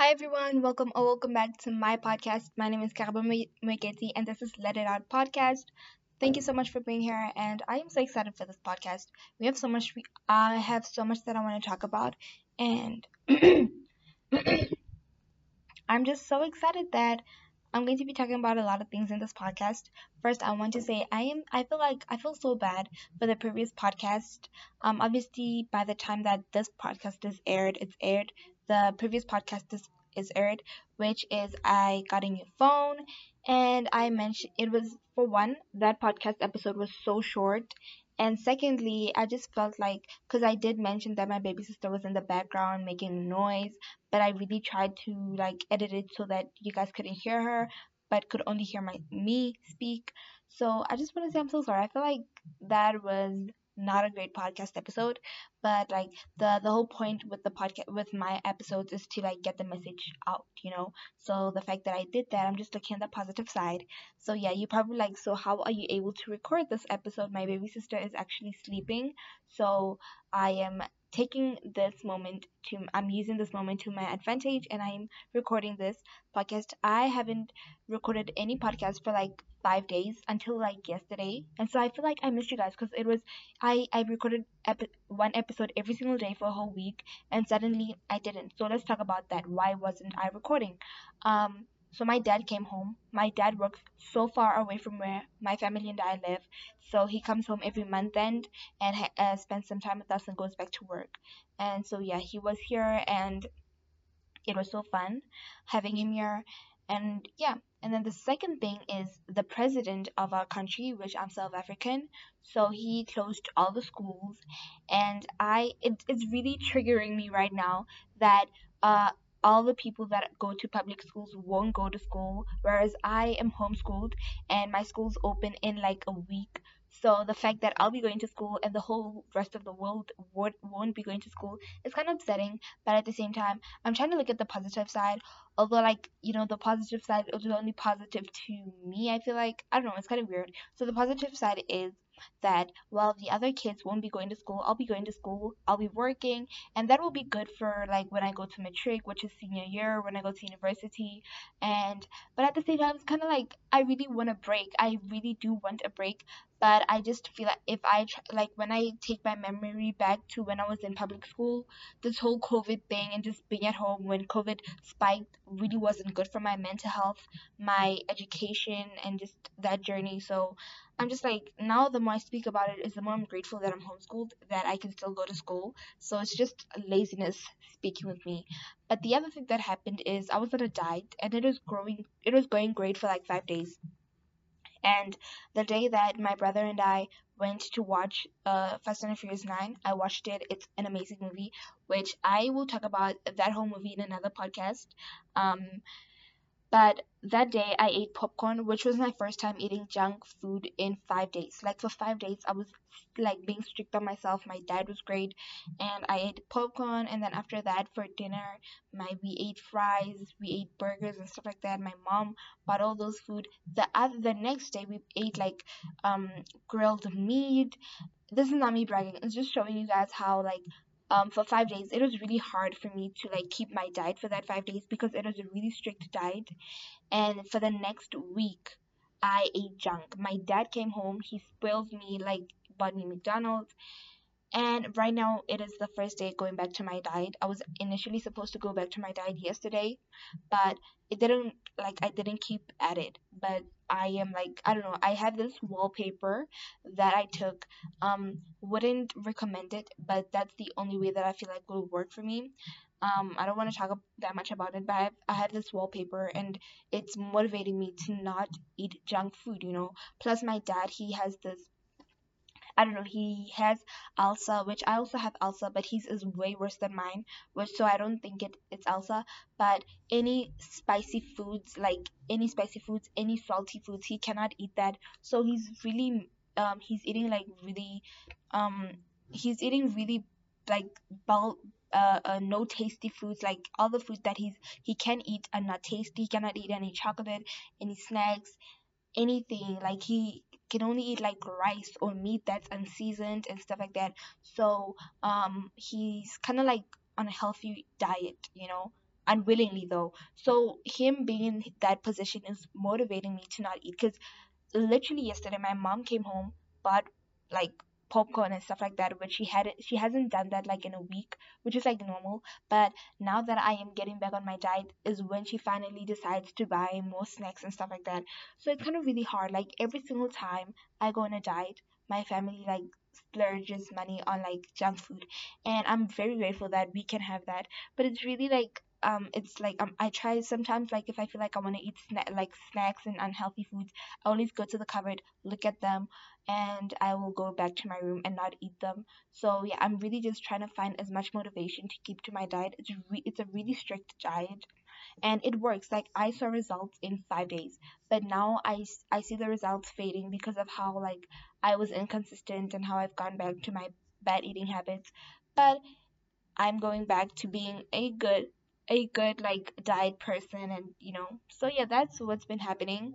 Hi everyone, welcome or welcome back to my podcast. My name is Karabo Mweketi and this is Let It Out podcast. Thank you so much for being here and I am so excited for this podcast. We have so much we, I have so much that I want to talk about and I'm just so excited that I'm going to be talking about a lot of things in this podcast. First, I want to say I am I feel like I feel so bad for the previous podcast. Um obviously by the time that this podcast is aired, it's aired the previous podcast is, is aired, which is I got a new phone and I mentioned it was for one, that podcast episode was so short. And secondly, I just felt like, because I did mention that my baby sister was in the background making noise, but I really tried to like edit it so that you guys couldn't hear her, but could only hear my me speak. So I just want to say I'm so sorry. I feel like that was not a great podcast episode but like the the whole point with the podcast with my episodes is to like get the message out you know so the fact that i did that i'm just looking at the positive side so yeah you probably like so how are you able to record this episode my baby sister is actually sleeping so i am taking this moment to I'm using this moment to my advantage and I'm recording this podcast. I haven't recorded any podcast for like 5 days until like yesterday. And so I feel like I missed you guys cuz it was I I recorded epi- one episode every single day for a whole week and suddenly I didn't. So let's talk about that. Why wasn't I recording? Um so my dad came home. My dad works so far away from where my family and I live. So he comes home every month end and uh, spends some time with us and goes back to work. And so yeah, he was here and it was so fun having him here. And yeah, and then the second thing is the president of our country, which I'm South African. So he closed all the schools, and I it, it's really triggering me right now that uh all the people that go to public schools won't go to school, whereas I am homeschooled and my school's open in like a week. So the fact that I'll be going to school and the whole rest of the world won't, won't be going to school is kind of upsetting. But at the same time, I'm trying to look at the positive side. Although, like, you know, the positive side is only positive to me, I feel like. I don't know, it's kind of weird. So the positive side is that while the other kids won't be going to school, I'll be going to school, I'll be working, and that will be good for like when I go to matric, which is senior year, when I go to university, and but at the same time, it's kind of like I really want a break. I really do want a break, but I just feel like if I like when I take my memory back to when I was in public school, this whole COVID thing and just being at home when COVID spiked really wasn't good for my mental health, my education, and just that journey. So I'm just like now the more I speak about it is the more I'm grateful that I'm homeschooled that I can still go to school. So it's just laziness speaking with me. But the other thing that happened is I was on a diet and it was growing it was going great for like 5 days. And the day that my brother and I went to watch uh, Fast and Furious 9, I watched it. It's an amazing movie, which I will talk about that whole movie in another podcast. Um, but that day I ate popcorn, which was my first time eating junk food in five days. Like for five days, I was like being strict on myself. My dad was great, and I ate popcorn. And then after that, for dinner, my we ate fries, we ate burgers and stuff like that. My mom bought all those food. The other the next day, we ate like um grilled meat. This is not me bragging. It's just showing you guys how like um, for five days. It was really hard for me to like keep my diet for that five days because it was a really strict diet. And for the next week, I ate junk. My dad came home, he spoiled me, like bought me McDonald's. And right now, it is the first day going back to my diet. I was initially supposed to go back to my diet yesterday, but it didn't, like, I didn't keep at it. But I am like I don't know. I have this wallpaper that I took. Um, wouldn't recommend it, but that's the only way that I feel like will work for me. Um, I don't want to talk that much about it, but I have, I have this wallpaper and it's motivating me to not eat junk food. You know. Plus, my dad he has this I don't know, he has ulcer, which I also have ulcer, but his is way worse than mine, which so I don't think it it's ulcer. But any spicy foods, like any spicy foods, any salty foods, he cannot eat that. So he's really um he's eating like really um he's eating really like bulk uh, uh, no tasty foods like all the foods that he's he can eat are not tasty he cannot eat any chocolate any snacks anything like he can only eat like rice or meat that's unseasoned and stuff like that. So um he's kind of like on a healthy diet, you know. unwillingly though. So him being in that position is motivating me to not eat because literally yesterday my mom came home but like popcorn and stuff like that which she had she hasn't done that like in a week which is like normal. But now that i am getting back on my diet is when she finally decides to buy more snacks and stuff like that. So it's kind of really hard. Like every single time i go on a diet my family like splurges money on like junk food. And i'm very grateful that we can have that. But it's really like um it's like um I try sometimes like if I feel like I want to eat sna- like snacks and unhealthy foods I always go to the cupboard look at them and I will go back to my room and not eat them. So yeah I'm really just trying to find as much motivation to keep to my diet. It's re- it's a really strict diet and it works. Like I saw results in 5 days but now I I see the results fading because of how like I was inconsistent and how I've gone back to my bad eating habits. But I'm going back to being a good a good like diet person and you know so yeah that's what's been happening.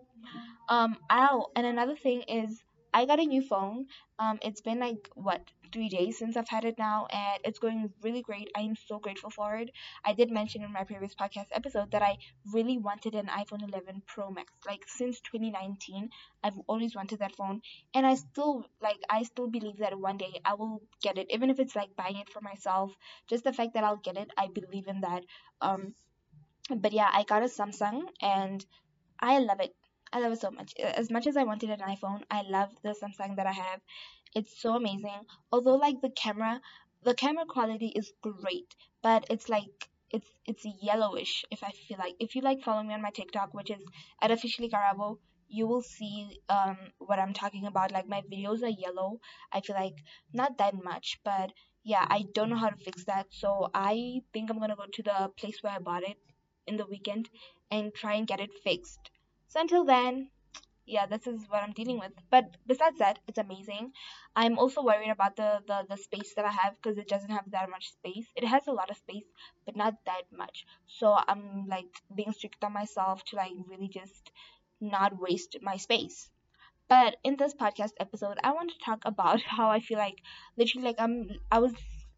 Um, oh, and another thing is I got a new phone. Um, it's been like what three days since I've had it now, and it's going really great. I am so grateful for it. I did mention in my previous podcast episode that I really wanted an iPhone 11 Pro Max. Like since 2019, I've always wanted that phone, and I still like I still believe that one day I will get it, even if it's like buying it for myself. Just the fact that I'll get it, I believe in that. Um, but yeah, I got a Samsung and I love it. I love it so much. As much as I wanted an iPhone, I love the Samsung that I have. It's so amazing. Although like the camera, the camera quality is great, but it's like it's it's yellowish if I feel like. If you like follow me on my TikTok, which is at officially Carabo, you will see um what I'm talking about. Like my videos are yellow. I feel like not that much, but yeah, I don't know how to fix that. So I think I'm gonna go to the place where I bought it in the weekend and try and get it fixed. So until then, yeah, this is what I'm dealing with. But besides that, it's amazing. I'm also worried about the the, the space that I have because it doesn't have that much space. It has a lot of space, but not that much. So I'm like being strict on myself to like really just not waste my space. But in this podcast episode, I want to talk about how I feel like literally like I'm I was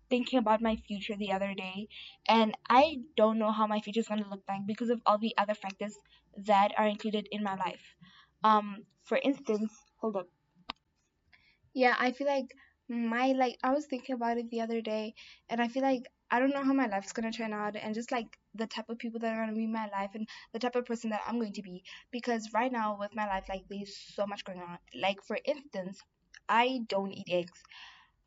thinking about my future the other day and I don't know how my future is going to look like because of all the other factors that are included in my life. Um for instance, hold up. Yeah, I feel like my like I was thinking about it the other day and I feel like I don't know how my life's gonna turn out and just like the type of people that are gonna be in my life and the type of person that I'm going to be. Because right now with my life like there's so much going on. Like for instance, I don't eat eggs.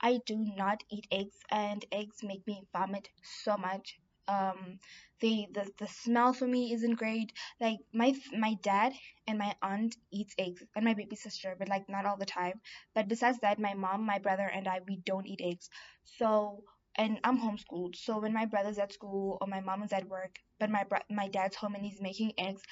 I do not eat eggs, and eggs make me vomit so much. Um, the the the smell for me isn't great. Like my my dad and my aunt eats eggs, and my baby sister, but like not all the time. But besides that, my mom, my brother, and I we don't eat eggs. So and I'm homeschooled. So when my brother's at school or my mom is at work, but my bro- my dad's home and he's making eggs,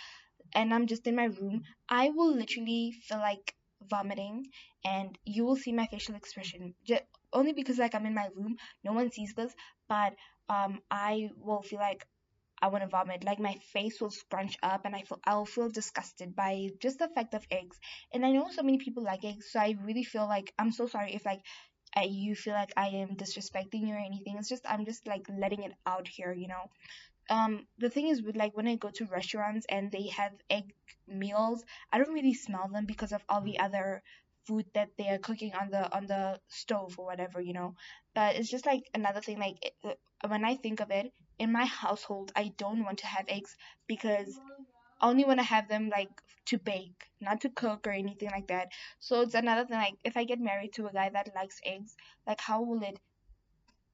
and I'm just in my room, I will literally feel like vomiting and you will see my facial expression just only because like I'm in my room no one sees this but um I will feel like I want to vomit. Like my face will scrunch up and I feel I'll feel disgusted by just the fact of eggs. And I know so many people like eggs so I really feel like I'm so sorry if like I, you feel like I am disrespecting you or anything. It's just I'm just like letting it out here you know? Um the thing is with like when I go to restaurants and they have egg meals, I don't really smell them because of all the other food that they are cooking on the on the stove or whatever, you know. But it's just like another thing like it, when I think of it, in my household, I don't want to have eggs because I only want to have them like to bake, not to cook or anything like that. So it's another thing like if I get married to a guy that likes eggs, like how will it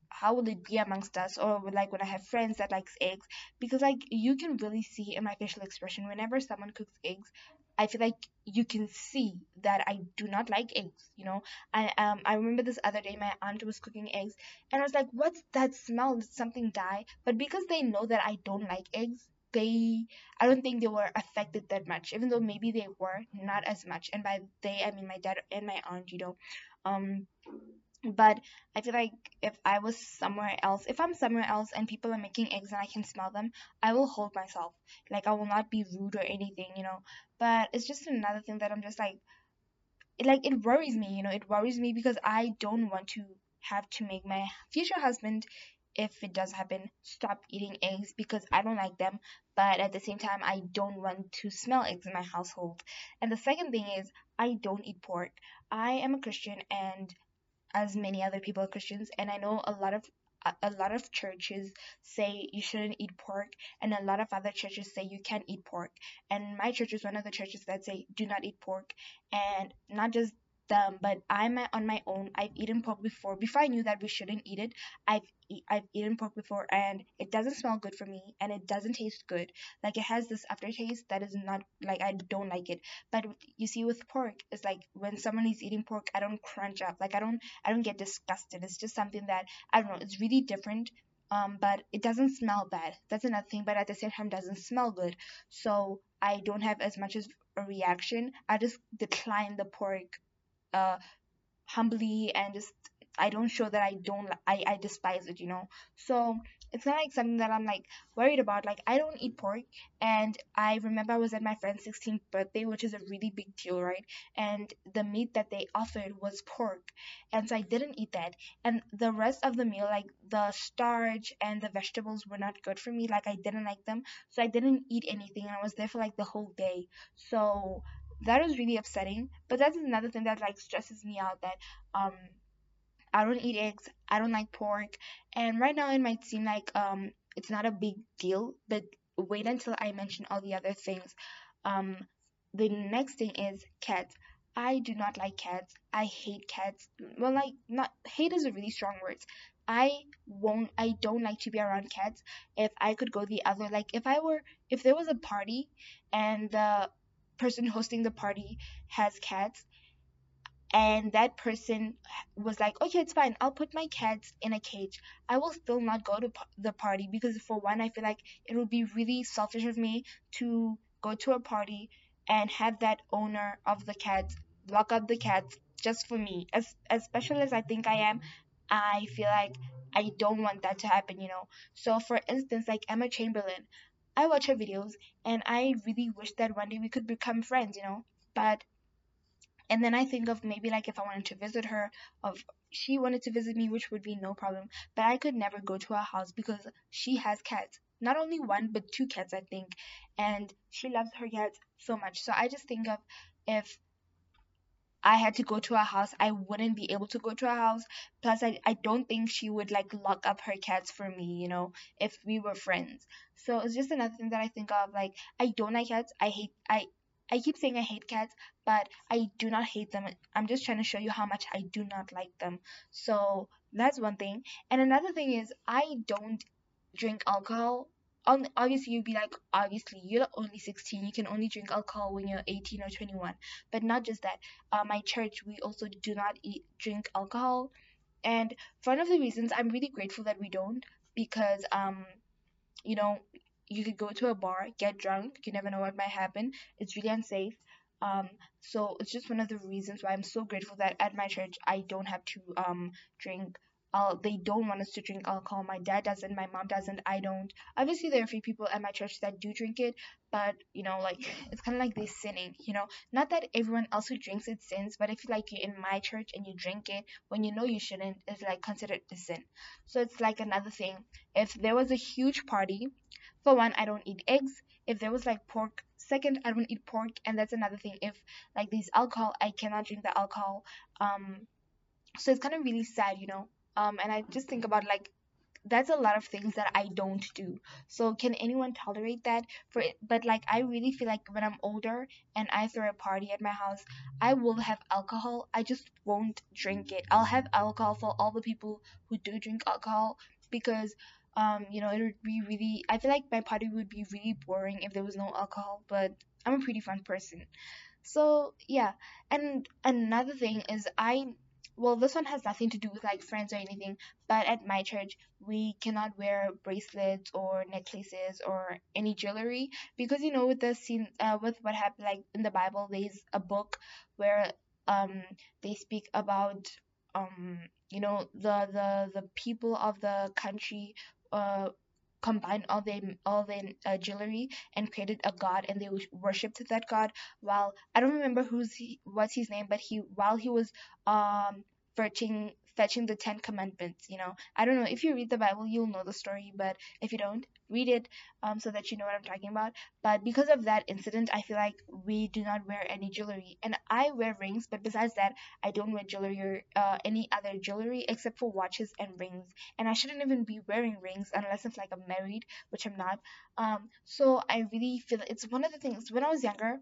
how will it be amongst us or like when i have friends that likes eggs because like you can really see in my facial expression whenever someone cooks eggs i feel like you can see that i do not like eggs you know? I um i remember this other day my aunt was cooking eggs and i was like what's that smell? Did something die? But because they know that i don't like eggs they i don't think they were affected that much even though maybe they were not as much. And by they i mean my dad and my aunt you know? Um but I feel like if I was somewhere else, if I'm somewhere else and people are making eggs and I can smell them, I will hold myself. Like I will not be rude or anything, you know. But it's just another thing that I'm just like, it, like it worries me, you know. It worries me because I don't want to have to make my future husband if it does happen, stop eating eggs because I don't like them, but at the same time, I don't want to smell eggs in my household. And the second thing is, I don't eat pork. I am a Christian, and as many other people are Christians, and I know a lot of a lot of churches say you shouldn't eat pork and a lot of other churches say you can eat pork. And my church is one of the churches that say do not eat pork. And not just them, but I'm on my own. I've eaten pork before. Before I knew that we shouldn't eat it, I've I've eaten pork before, and it doesn't smell good for me, and it doesn't taste good. Like it has this aftertaste that is not like I don't like it. But you see, with pork, it's like when someone is eating pork, I don't crunch up. Like I don't I don't get disgusted. It's just something that I don't know. It's really different. Um, but it doesn't smell bad. That's another thing. But at the same time, doesn't smell good. So I don't have as much as a reaction. I just decline the pork uh, humbly and just I don't show that I don't I, I despise it, you know. So it's not like something that I'm like worried about. Like I don't eat pork and I remember I was at my friend's 16th birthday, which is a really big deal, right? And the meat that they offered was pork. And so I didn't eat that. And the rest of the meal, like the starch and the vegetables were not good for me. Like I didn't like them. So I didn't eat anything and I was there for like the whole day. So that was really upsetting. But that's another thing that like stresses me out that um I don't eat eggs, I don't like pork, and right now it might seem like um it's not a big deal, but wait until I mention all the other things. Um the next thing is cats. I do not like cats. I hate cats. Well, like not hate is a really strong word. I won't I don't like to be around cats. If I could go the other like if I were if there was a party and the person hosting the party has cats. And that person was like okay it's fine. I'll put my cats in a cage. I will still not go to the party because for one i feel like it would be really selfish of me to go to a party and have that owner of the cats lock up the cats just for me. As as special as i think i am i feel like i don't want that to happen you know. So for instance like emma chamberlain I watch her videos and I really wish that one day we could become friends, you know. But and then I think of maybe like if I wanted to visit her, of she wanted to visit me, which would be no problem. But I could never go to her house because she has cats. Not only one, but two cats, I think. And she loves her cats so much. So I just think of if I had to go to her house, I wouldn't be able to go to her house. Plus, I, I don't think she would like lock up her cats for me, you know, if we were friends. So it's just another thing that I think of. Like, I don't like cats. I hate, I, I keep saying I hate cats, but I do not hate them. I'm just trying to show you how much I do not like them. So that's one thing. And another thing is, I don't drink alcohol obviously you'd be like obviously you're only 16 you can only drink alcohol when you're 18 or 21 but not just that uh, my church we also do not eat drink alcohol. And one of the reasons i'm really grateful that we don't because um you know you could go to a bar get drunk you never know what might happen. It's really unsafe. Um so it's just one of the reasons why i'm so grateful that at my church i don't have to um drink uh, they don't want us to drink alcohol. My dad doesn't, my mom doesn't, I don't. Obviously, there are a few people at my church that do drink it, but you know, like it's kind of like they're sinning, you know. Not that everyone else who drinks it sins, but if like you're in my church and you drink it when you know you shouldn't, it's like considered a sin. So it's like another thing. If there was a huge party, for one, I don't eat eggs. If there was like pork, second, I don't eat pork, and that's another thing. If like there's alcohol, I cannot drink the alcohol. Um, so it's kind of really sad, you know um, and I just think about like that's a lot of things that I don't do. So can anyone tolerate that? For but like I really feel like when I'm older and I throw a party at my house, I will have alcohol. I just won't drink it. I'll have alcohol for all the people who do drink alcohol because um you know it would be really I feel like my party would be really boring if there was no alcohol, but I'm a pretty fun person. So yeah, and another thing is I well this one has nothing to do with like friends or anything but at my church we cannot wear bracelets or necklaces or any jewelry because you know with the scene uh, with what happened like in the bible there's a book where um they speak about um you know the the the people of the country uh combined all their all their uh, jewelry and created a god and they worshipped that god while i don't remember who's he, what's his name but he while he was um searching fetching the Ten Commandments. You know, I don't know if you read the Bible, you'll know the story, but if you don't, read it um, so that you know what I'm talking about. But because of that incident, I feel like we do not wear any jewelry, and I wear rings, but besides that, I don't wear jewelry or uh, any other jewelry except for watches and rings. And I shouldn't even be wearing rings unless if like I'm married, which I'm not. Um, so I really feel it's one of the things when I was younger.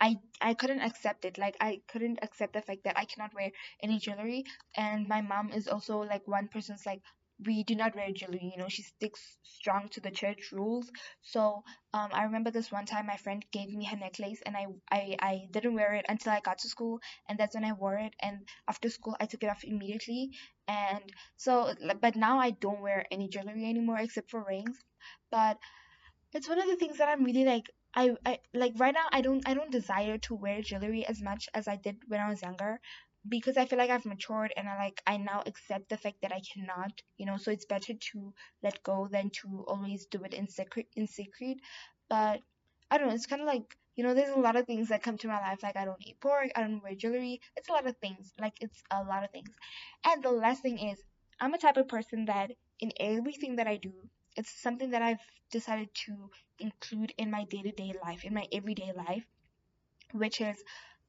I I couldn't accept it. Like I couldn't accept the fact that I cannot wear any jewelry. And my mom is also like one person's like we do not wear jewelry. You know, she sticks strong to the church rules. So um, I remember this one time my friend gave me her necklace and I, I I didn't wear it until I got to school and that's when I wore it. And after school I took it off immediately. And so but now I don't wear any jewelry anymore except for rings. But it's one of the things that I'm really like I, I like right now I don't I don't desire to wear jewelry as much as I did when I was younger because I feel like I've matured and I like I now accept the fact that I cannot, you know, so it's better to let go than to always do it in secret in secret. But I don't know, it's kinda like you know, there's a lot of things that come to my life, like I don't eat pork, I don't wear jewelry. It's a lot of things. Like it's a lot of things. And the last thing is I'm a type of person that in everything that I do, it's something that I've decided to include in my day to day life, in my everyday life, which is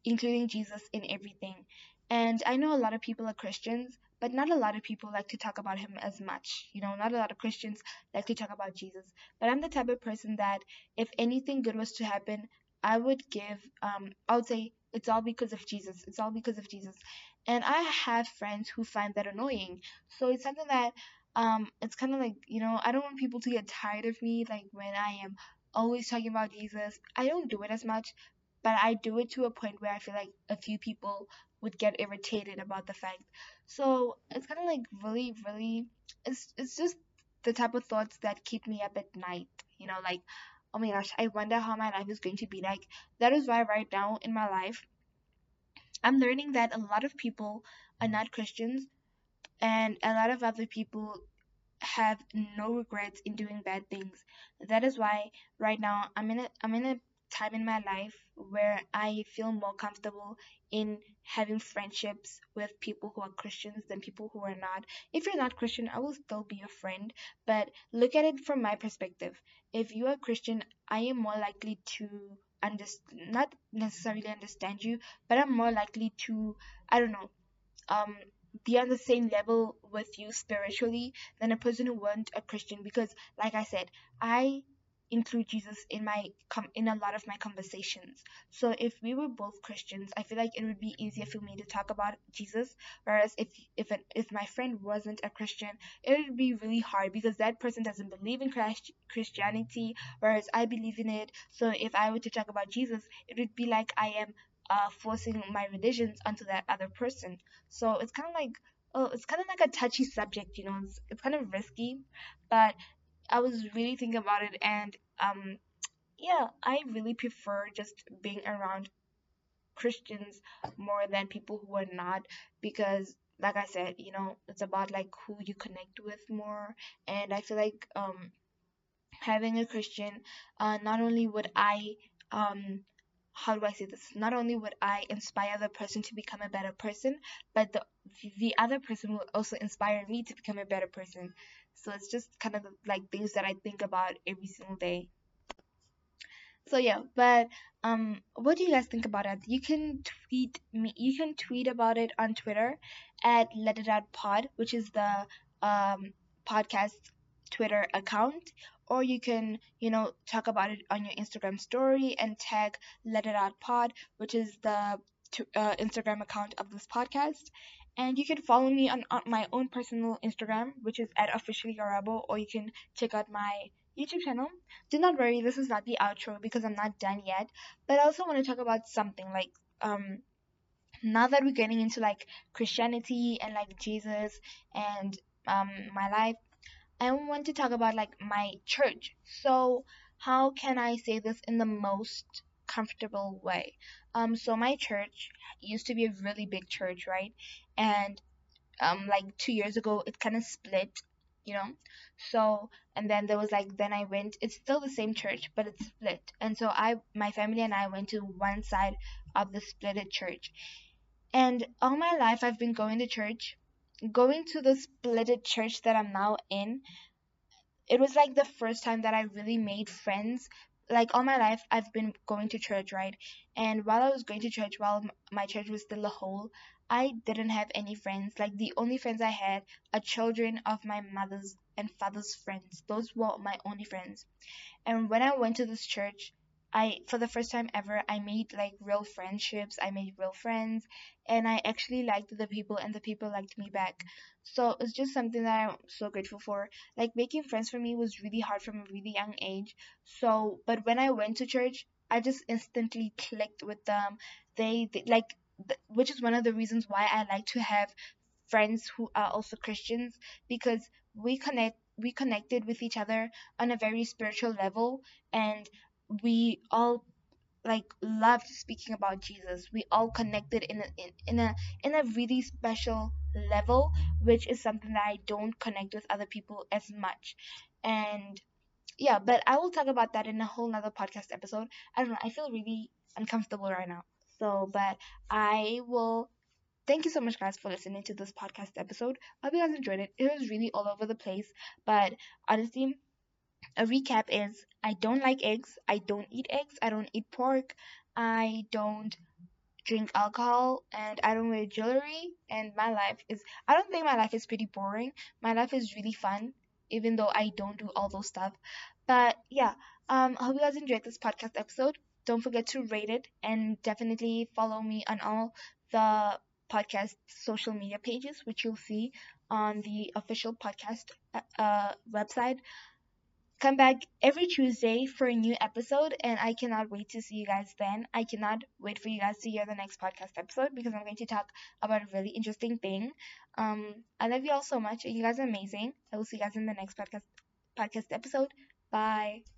including Jesus in everything. And I know a lot of people are Christians, but not a lot of people like to talk about him as much. You know, not a lot of Christians like to talk about Jesus. But I'm the type of person that if anything good was to happen, I would give, um, I would say, it's all because of Jesus. It's all because of Jesus. And I have friends who find that annoying. So it's something that um it's kind of like you know i don't want people to get tired of me like when i am always talking about jesus. I don't do it as much but i do it to a point where i feel like a few people would get irritated about the fact. So it's kind of like really really it's it's just the type of thoughts that keep me up at night you know like oh my gosh i wonder how my life is going to be like. That is why right now in my life i'm learning that a lot of people are not christians and a lot of other people have no regrets in doing bad things. That is why right now I'm in a I'm in a time in my life where I feel more comfortable in having friendships with people who are Christians than people who are not. If you're not Christian, I will still be your friend, but look at it from my perspective. If you are Christian, I am more likely to understand not necessarily understand you, but I'm more likely to I don't know um be on the same level with you spiritually than a person who weren't a Christian because like I said, I include Jesus in my com- in a lot of my conversations. So if we were both Christians, I feel like it would be easier for me to talk about Jesus. Whereas if if an, if my friend wasn't a Christian, it would be really hard because that person doesn't believe in Christ- Christianity, whereas I believe in it. So if I were to talk about Jesus, it would be like I am uh, forcing my religions onto that other person. So it's kind of like, oh, it's kind of like a touchy subject, you know. It's, it's kind of risky, but I was really thinking about it, and um, yeah, I really prefer just being around Christians more than people who are not because like I said, you know, it's about like who you connect with more and I feel like um having a Christian uh not only would I um how do I say this? Not only would I inspire the person to become a better person, but the the other person will also inspire me to become a better person. So it's just kind of like things that I think about every single day. So yeah, but um, what do you guys think about it? You can tweet me. You can tweet about it on Twitter at Let It Out Pod, which is the um podcast Twitter account, or you can, you know, talk about it on your Instagram story and tag Let It Out Pod, which is the uh, Instagram account of this podcast. And you can follow me on, on my own personal Instagram, which is at officially Carabo, or you can check out my YouTube channel. Do not worry, this is not the outro because I'm not done yet. But I also want to talk about something like um now that we're getting into like Christianity and like Jesus and um my life, I want to talk about like my church. So how can I say this in the most comfortable way? Um, so my church used to be a really big church, right? And um, like two years ago, it kind of split, you know. So and then there was like then I went. It's still the same church, but it's split. And so I, my family and I went to one side of the splitted church. And all my life I've been going to church going to the splitted church that I'm now in, it was like the first time that I really made friends. Like all my life, I've been going to church, right? And while I was going to church, while my church was still a whole, I didn't have any friends. Like the only friends I had are children of my mother's and father's friends. Those were my only friends. And when I went to this church, I for the first time ever I made like real friendships. I made real friends and I actually liked the people and the people liked me back. So it's just something that I'm so grateful for. Like making friends for me was really hard from a really young age. So, but when I went to church, I just instantly clicked with them. They, they like th- which is one of the reasons why I like to have friends who are also Christians because we connect we connected with each other on a very spiritual level and we all like loved speaking about Jesus. We all connected in a in, in a in a really special level, which is something that I don't connect with other people as much. And yeah, but I will talk about that in a whole nother podcast episode. I don't know, I feel really uncomfortable right now. So, but I will thank you so much guys for listening to this podcast episode. I hope you guys enjoyed it. It was really all over the place, but honestly, a recap is I don't like eggs. I don't eat eggs. I don't eat pork. I don't drink alcohol and I don't wear jewelry. And my life is, I don't think my life is pretty boring. My life is really fun, even though I don't do all those stuff. But yeah, um, I hope you guys enjoyed this podcast episode. Don't forget to rate it and definitely follow me on all the podcast social media pages, which you'll see on the official podcast uh, website come back every Tuesday for a new episode, and I cannot wait to see you guys then. I cannot wait for you guys to hear the next podcast episode because I'm going to talk about a really interesting thing. Um, I love you all so much. You guys are amazing. I will see you guys in the next podcast podcast episode. Bye.